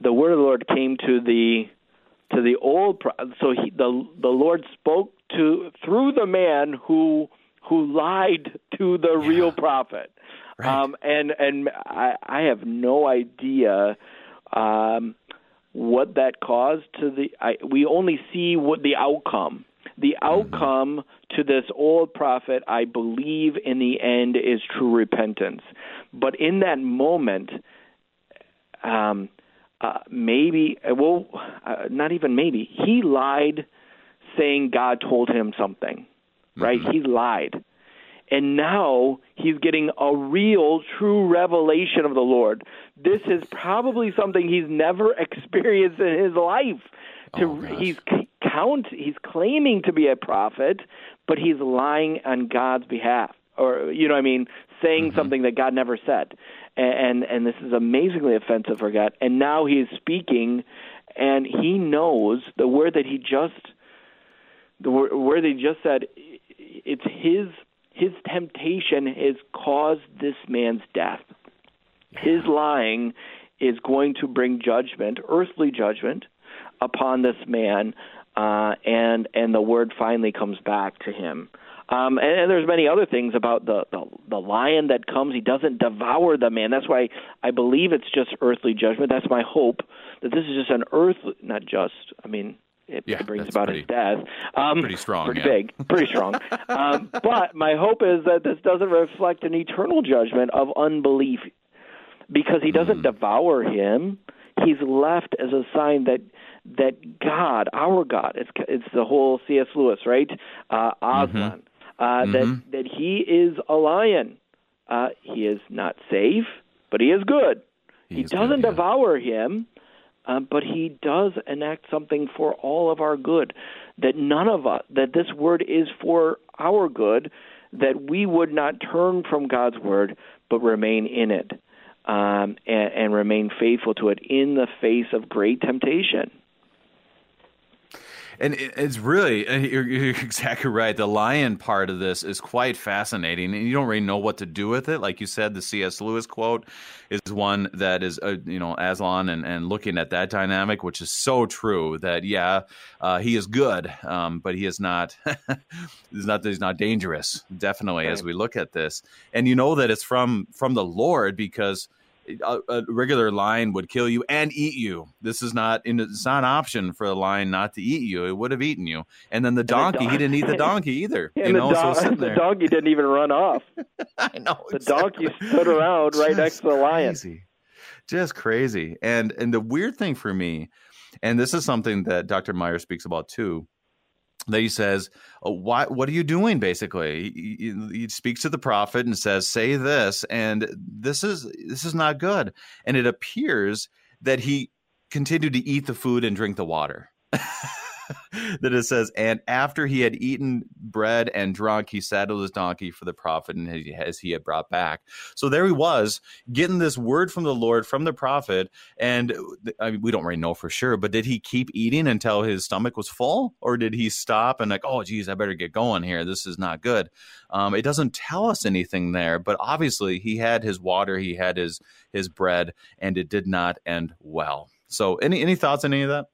the word of the Lord came to the to the old so he, the the Lord spoke to through the man who who lied to the yeah. real prophet. Right. Um, and and I, I have no idea um, what that caused to the. I, we only see what the outcome. The Mm-hmm. outcome to this old prophet, I believe, in the end, is true repentance. But in that moment, um, uh, maybe, uh, well, uh, not even maybe, he lied saying God told him something, right? He lied. And now he's getting a real, true revelation of the Lord. This is probably something he's never experienced in his life. To Oh, he's c- count, he's claiming to be a prophet, but he's lying on God's behalf, or you know, what I mean, saying something that God never said, and, and and this is amazingly offensive for God. And now he is speaking, and he knows the word that he just the word, word that he just said. It's his his temptation has caused this man's death. His lying is going to bring judgment, earthly judgment, upon this man, uh, and and the word finally comes back to him. Um, and, and there's many other things about the, the the lion that comes. He doesn't devour the man. That's why I believe it's just earthly judgment. That's my hope that this is just an earth, not just. I mean, it, Yeah, it brings about pretty- his death. Um, pretty strong, pretty yeah. big, pretty strong. um, but my hope is that this doesn't reflect an eternal judgment of unbelief, because he doesn't devour him. He's left as a sign that that God, our God, it's it's the whole C.S. Lewis, right? Uh, Aslan, uh, that that he is a lion. Uh, he is not safe, but he is good. He He, is doesn't yeah. devour him, uh, but he does enact something for all of our good. That none of us, that this word is for our good, that we would not turn from God's word, but remain in it, um, and, and remain faithful to it in the face of great temptation. And it's really, uh, you're, you're exactly right. The lion part of this is quite fascinating, and you don't really know what to do with it. Like you said, the C.S. Lewis quote is one that is, uh, you know, Aslan and, and looking at that dynamic, which is so true that, yeah, uh, he is good, um, but he is not, he's not, he's not dangerous, definitely, as we look at this. And you know that it's from, from the Lord because a, a regular lion would kill you and eat you. This is not it's not an option for a lion not to eat you. It would have eaten you. And then the donkey, he didn't eat the donkey either. And you know, the, so dog, the donkey didn't even run off. I know The exactly. donkey stood around right Just next to the lion. Crazy. Just crazy. And and the weird thing for me, and this is something that Dr. Maier speaks about too, that he says, uh, "Why? What are you doing?" Basically, he- he speaks to the prophet and says, "Say this," and this is this is not good. And it appears that he continued to eat the food and drink the water. that it says, and after he had eaten bread and drunk, he saddled his donkey for the prophet, and he, as he had brought back. So there he was, getting this word from the Lord from the prophet, and I mean, we don't really know for sure, but did he keep eating until his stomach was full, or did he stop and like, oh, geez, I better get going here. This is not good. Um, it doesn't tell us anything there, but obviously he had his water, he had his his bread, and it did not end well. So, any any thoughts on any of that?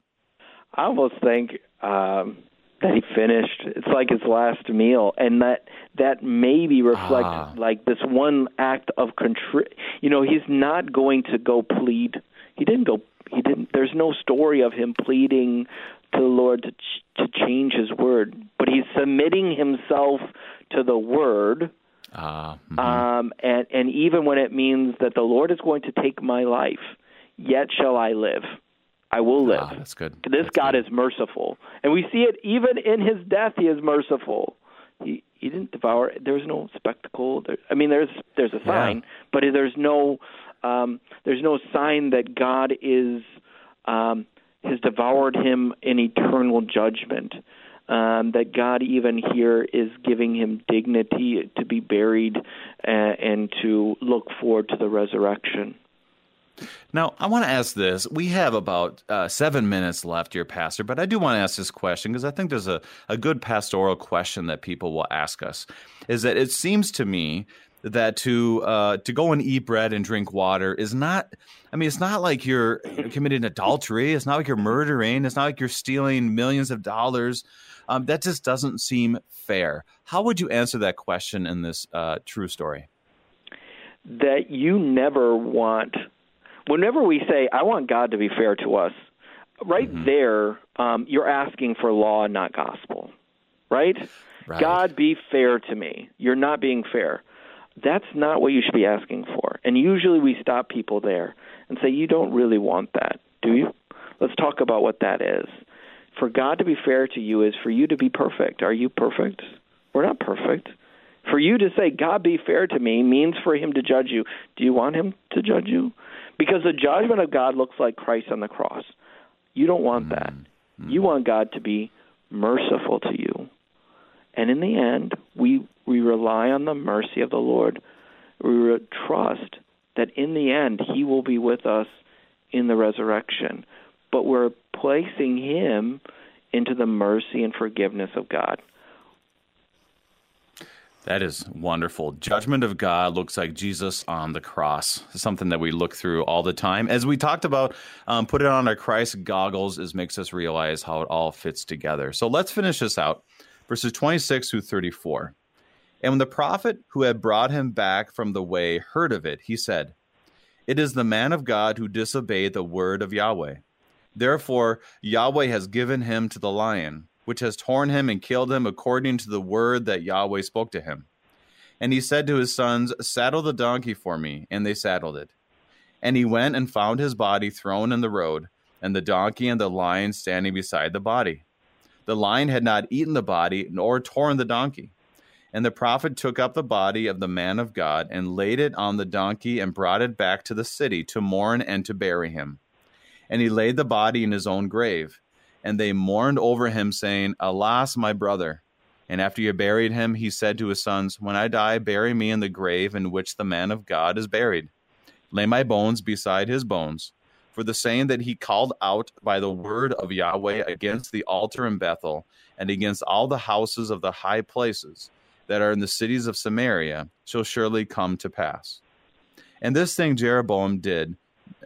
I almost think um, that he finished. It's like his last meal, and that that maybe reflects Ah. like this one act of contri. You know, he's not going to go plead. He didn't go. He didn't. There's no story of him pleading to the Lord to ch- to change His word, but he's submitting himself to the word. Uh, Um, and and even when it means that the Lord is going to take my life, yet shall I live. I will live. ah, that's good. This That's God good. is merciful, and we see it even in His death. He is merciful. He he didn't devour. There's no spectacle. There, I mean, there's there's a sign, but there's no um, there's no sign that God is um, has devoured him in eternal judgment. Um, that God even here is giving him dignity to be buried uh, and to look forward to the resurrection. Now, I want to ask this. We have about uh, seven minutes left here, Pastor, but I do want to ask this question because I think there's a, a good pastoral question that people will ask us. Is that it seems to me that to uh, to go and eat bread and drink water is not. I mean, it's not like you're committing adultery. It's not like you're murdering. It's not like you're stealing millions of dollars. Um, that just doesn't seem fair. How would you answer that question in this uh, true story? that you never want whenever we say i want god to be fair to us right mm-hmm. there, um, you're asking for law, not gospel, right? right? God, be fair to me. You're not being fair. That's not what you should be asking for. And usually we stop people there and say, You don't really want that, do you? Let's talk about what that is. For God to be fair to you is for you to be perfect. Are you perfect? We're not perfect. For you to say, God be fair to me, means for him to judge you. Do you want him to judge you? Because the judgment of God looks like Christ on the cross. You don't want that. Mm-hmm. You want God to be merciful to you. And in the end, we, we rely on the mercy of the Lord. We trust that in the end, He will be with us in the resurrection. But we're placing Him into the mercy and forgiveness of God. That is wonderful. Judgment of God looks like Jesus on the cross. Something that we look through all the time. As we talked about, um, put it on our Christ goggles is makes us realize how it all fits together. So let's finish this out. Verses 26 through 34. And when the prophet who had brought him back from the way heard of it, he said, It is the man of God who disobeyed the word of Yahweh. Therefore, Yahweh has given him to the lion which has torn him and killed him according to the word that Yahweh spoke to him. And he said to his sons, Saddle the donkey for me. And they saddled it. And he went and found his body thrown in the road, and the donkey and the lion standing beside the body. The lion had not eaten the body, nor torn the donkey. And the prophet took up the body of the man of God, and laid it on the donkey, and brought it back to the city to mourn and to bury him. And he laid the body in his own grave and they mourned over him, saying, Alas, my brother. And after he buried him, he said to his sons, When I die, bury me in the grave in which the man of God is buried. Lay my bones beside his bones. For the saying that he called out by the word of Yahweh against the altar in Bethel, and against all the houses of the high places that are in the cities of Samaria, shall surely come to pass. And this thing Jeroboam did,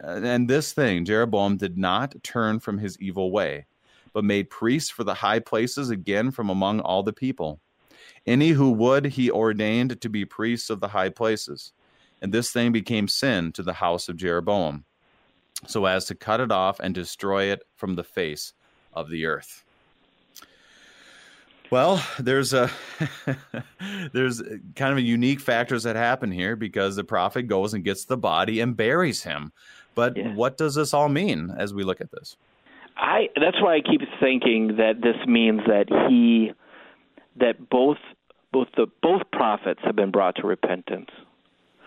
uh, and this thing Jeroboam did not turn from his evil way but made priests for the high places again from among all the people. Any who would he ordained to be priests of the high places. And this thing became sin to the house of Jeroboam, so as to cut it off and destroy it from the face of the earth. Well, there's a there's kind of a unique factors that happen here because the prophet goes and gets the body and buries him. But yeah. what does this all mean as we look at this? I that's why I keep thinking that this means that he that both both the both prophets have been brought to repentance.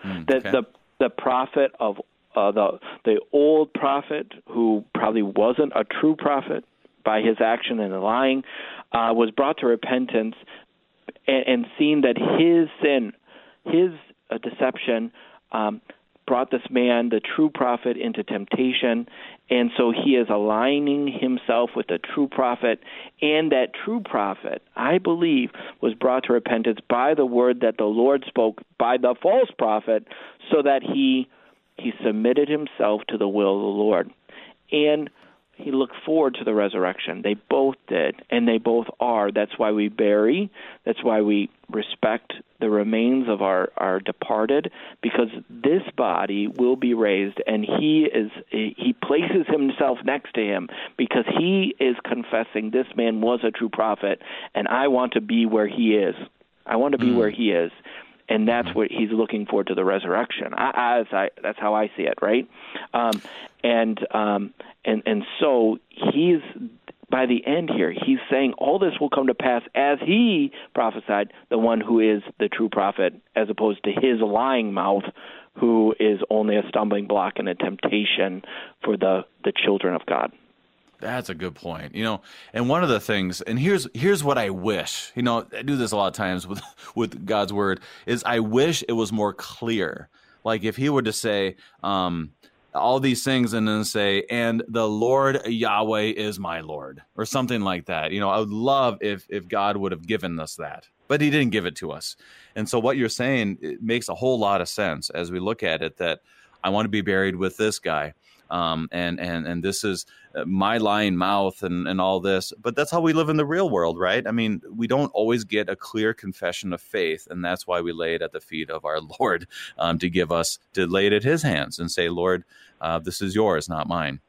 Mm, that the the prophet of uh, the the old prophet who probably wasn't a true prophet by his action and lying uh, was brought to repentance and, and seen that his sin, his uh, deception, um, brought this man, the true prophet, into temptation. And so he is aligning himself with the true prophet. And that true prophet, I believe, was brought to repentance by the word that the Lord spoke by the false prophet, so that he he submitted himself to the will of the Lord. And he looked forward to the resurrection. They both did, and they both are. That's why we bury. That's why we respect the remains of our, our departed, because this body will be raised, and he is he places himself next to him because he is confessing this man was a true prophet, and I want to be where he is. I want to be mm. where he is and that's what he's looking forward to the resurrection. I, as I, that's how I see it, right? Um, and um, and and so he's by the end here, he's saying all this will come to pass as he prophesied, the one who is the true prophet, as opposed to his lying mouth, who is only a stumbling block and a temptation for the the children of God. That's a good point. You know, and one of the things, and here's here's what I wish. You know, I do this a lot of times with with God's word. Is I wish it was more clear. Like if He were to say um, all these things and then say, "And the Lord Yahweh is my Lord," or something like that. You know, I would love if if God would have given us that, but He didn't give it to us. And so what you're saying it makes a whole lot of sense as we look at it. That I want to be buried with this guy um, and and and this is uh, my lying mouth and and all this. But that's how we live in the real world, right? I mean, we don't always get a clear confession of faith, and that's why we lay it at the feet of our Lord um, to give us to lay it at His hands and say, Lord, uh, this is yours, not mine.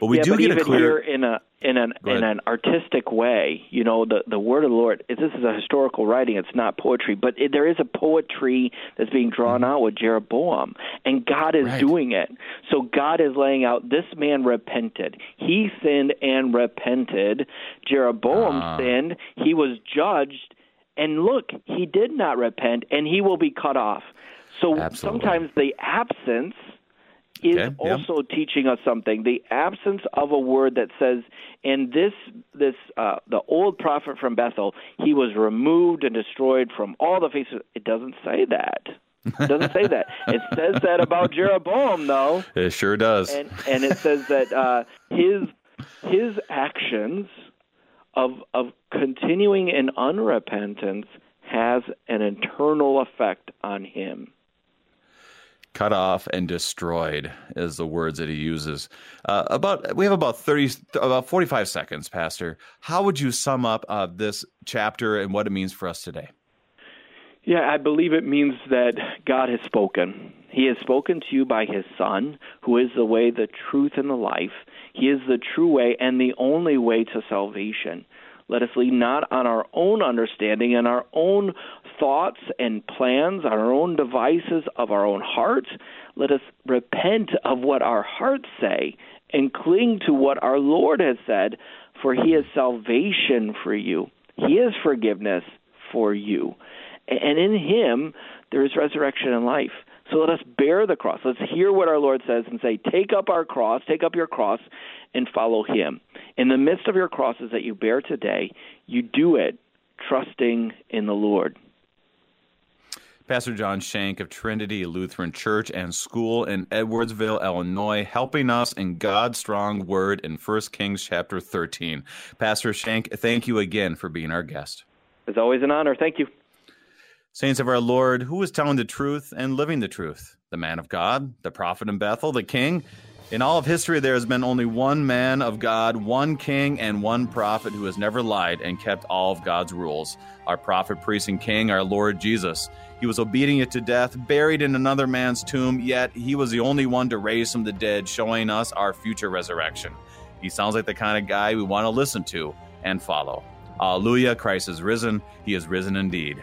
But we yeah, do but get even a clear here in a in an in an artistic way. You know, the the word of the Lord. This is a historical writing. It's not poetry, but it, there is a poetry that's being drawn mm-hmm. out with Jeroboam, and God is right. doing it. So God is laying out. This man repented. He sinned and repented. Jeroboam uh. sinned. He was judged, and look, he did not repent, and he will be cut off. So Absolutely. sometimes the absence is okay, also teaching us something. The absence of a word that says, "In this this uh, the old prophet from Bethel, he was removed and destroyed from all the faces." It doesn't say that. It doesn't say that. It says that about Jeroboam, though. It sure does. And, and it says that uh, his his actions of of continuing in unrepentance has an internal effect on him cut off and destroyed is the words that he uses. Uh, about we have about thirty, about forty-five seconds, Pastor. How would you sum up uh, this chapter and what it means for us today? Yeah, I believe it means that God has spoken. He has spoken to you by His Son, who is the way, the truth, and the life. He is the true way and the only way to salvation. Let us lean not on our own understanding and our own thoughts and plans, our own devices of our own hearts. Let us repent of what our hearts say and cling to what our Lord has said, for He is salvation for you. He is forgiveness for you. And in Him, there is resurrection and life. So let us bear the cross. Let's hear what our Lord says and say, Take up our cross, take up your cross, and follow Him. In the midst of your crosses that you bear today, you do it trusting in the Lord. Pastor John Shank of Trinity Lutheran Church and School in Edwardsville, Illinois, helping us in God's strong word in 1 Kings chapter 13. Pastor Shank, thank you again for being our guest. It's always an honor. Thank you. Saints of our Lord, who is telling the truth and living the truth? The man of God, the prophet in Bethel, the king? In all of history, there has been only one man of God, one king, and one prophet who has never lied and kept all of God's rules. Our prophet, priest, and king, our Lord Jesus. He was obedient to death, buried in another man's tomb, yet he was the only one to raise from the dead, showing us our future resurrection. He sounds like the kind of guy we want to listen to and follow. Alleluia, Christ is risen. He is risen indeed.